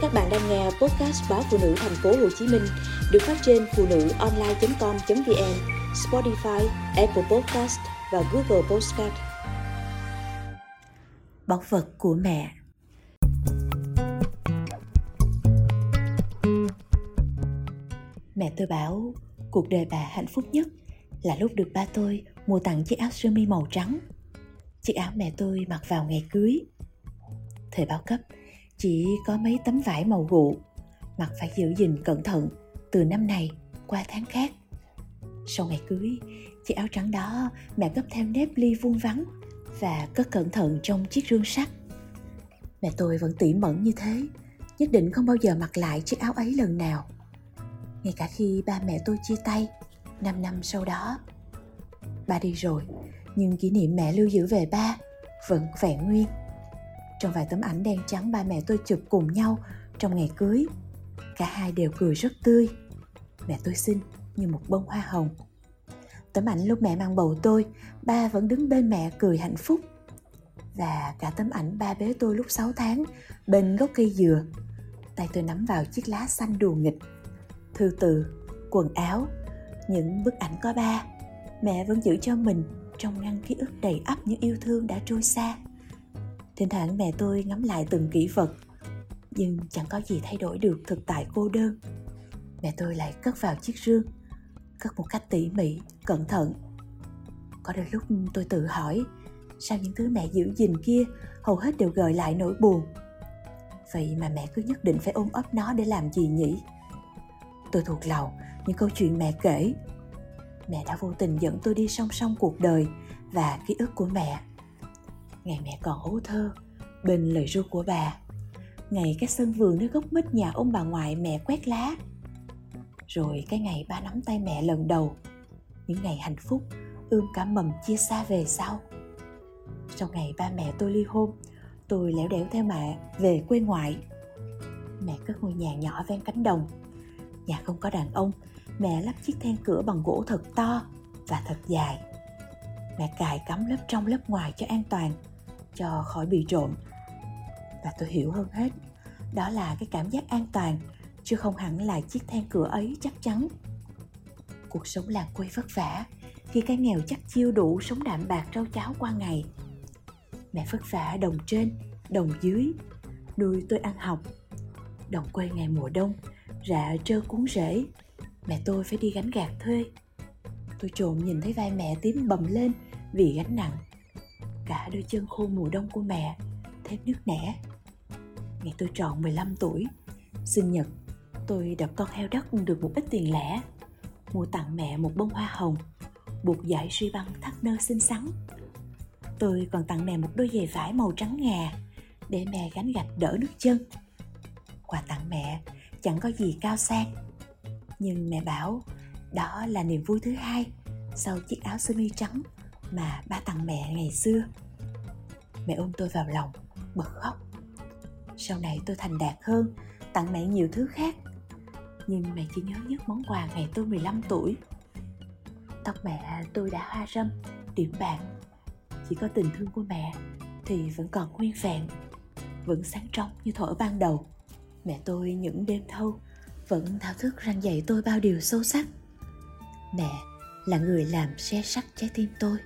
Các bạn đang nghe podcast báo phụ nữ thành phố Hồ Chí Minh được phát trên phụ nữ online.com.vn, Spotify, Apple Podcast và Google Podcast. Bọc vật của mẹ Mẹ tôi bảo cuộc đời bà hạnh phúc nhất là lúc được ba tôi mua tặng chiếc áo sơ mi màu trắng. Chiếc áo mẹ tôi mặc vào ngày cưới. Thời bao cấp, chỉ có mấy tấm vải màu gụ, mặc phải giữ gìn cẩn thận từ năm này qua tháng khác. Sau ngày cưới, chiếc áo trắng đó mẹ gấp thêm nếp ly vuông vắn và cất cẩn thận trong chiếc rương sắt. Mẹ tôi vẫn tỉ mẩn như thế, nhất định không bao giờ mặc lại chiếc áo ấy lần nào. Ngay cả khi ba mẹ tôi chia tay, 5 năm sau đó. Ba đi rồi, nhưng kỷ niệm mẹ lưu giữ về ba vẫn vẹn nguyên. Trong vài tấm ảnh đen trắng ba mẹ tôi chụp cùng nhau trong ngày cưới, cả hai đều cười rất tươi. Mẹ tôi xinh như một bông hoa hồng. Tấm ảnh lúc mẹ mang bầu tôi, ba vẫn đứng bên mẹ cười hạnh phúc. Và cả tấm ảnh ba bế tôi lúc 6 tháng bên gốc cây dừa. Tay tôi nắm vào chiếc lá xanh đùa nghịch. Thư từ, quần áo, những bức ảnh có ba mẹ vẫn giữ cho mình trong ngăn ký ức đầy ắp những yêu thương đã trôi xa thỉnh thoảng mẹ tôi ngắm lại từng kỷ vật, nhưng chẳng có gì thay đổi được thực tại cô đơn. Mẹ tôi lại cất vào chiếc rương, cất một cách tỉ mỉ, cẩn thận. Có đôi lúc tôi tự hỏi, sao những thứ mẹ giữ gìn kia hầu hết đều gợi lại nỗi buồn? Vậy mà mẹ cứ nhất định phải ôm ấp nó để làm gì nhỉ? Tôi thuộc lòng những câu chuyện mẹ kể. Mẹ đã vô tình dẫn tôi đi song song cuộc đời và ký ức của mẹ ngày mẹ còn ấu thơ, bên lời ru của bà. Ngày cái sân vườn nơi gốc mít nhà ông bà ngoại mẹ quét lá. Rồi cái ngày ba nắm tay mẹ lần đầu. Những ngày hạnh phúc, ươm cả mầm chia xa về sau. Sau ngày ba mẹ tôi ly hôn, tôi lẻo đẻo theo mẹ về quê ngoại. Mẹ cất ngôi nhà nhỏ ven cánh đồng. Nhà không có đàn ông, mẹ lắp chiếc then cửa bằng gỗ thật to và thật dài. Mẹ cài cắm lớp trong lớp ngoài cho an toàn cho khỏi bị trộm. Và tôi hiểu hơn hết, đó là cái cảm giác an toàn, chứ không hẳn là chiếc then cửa ấy chắc chắn. Cuộc sống làng quê vất vả, khi cái nghèo chắc chiêu đủ sống đạm bạc rau cháo qua ngày. Mẹ vất vả đồng trên, đồng dưới, nuôi tôi ăn học. Đồng quê ngày mùa đông, rạ trơ cuốn rễ, mẹ tôi phải đi gánh gạt thuê. Tôi trộm nhìn thấy vai mẹ tím bầm lên vì gánh nặng cả đôi chân khô mùa đông của mẹ thêm nước nẻ. Ngày tôi tròn 15 tuổi, sinh nhật, tôi đập con heo đất được một ít tiền lẻ, mua tặng mẹ một bông hoa hồng, buộc dải suy băng thắt nơ xinh xắn. Tôi còn tặng mẹ một đôi giày vải màu trắng ngà để mẹ gánh gạch đỡ nước chân. Quà tặng mẹ chẳng có gì cao sang, nhưng mẹ bảo đó là niềm vui thứ hai sau chiếc áo sơ mi trắng mà ba tặng mẹ ngày xưa. Mẹ ôm tôi vào lòng, bật khóc. Sau này tôi thành đạt hơn, tặng mẹ nhiều thứ khác. Nhưng mẹ chỉ nhớ nhất món quà ngày tôi 15 tuổi. Tóc mẹ tôi đã hoa râm, điểm bạc. Chỉ có tình thương của mẹ thì vẫn còn nguyên vẹn, vẫn sáng trong như thuở ban đầu. Mẹ tôi những đêm thâu vẫn thao thức răng dạy tôi bao điều sâu sắc. Mẹ là người làm xe sắt trái tim tôi.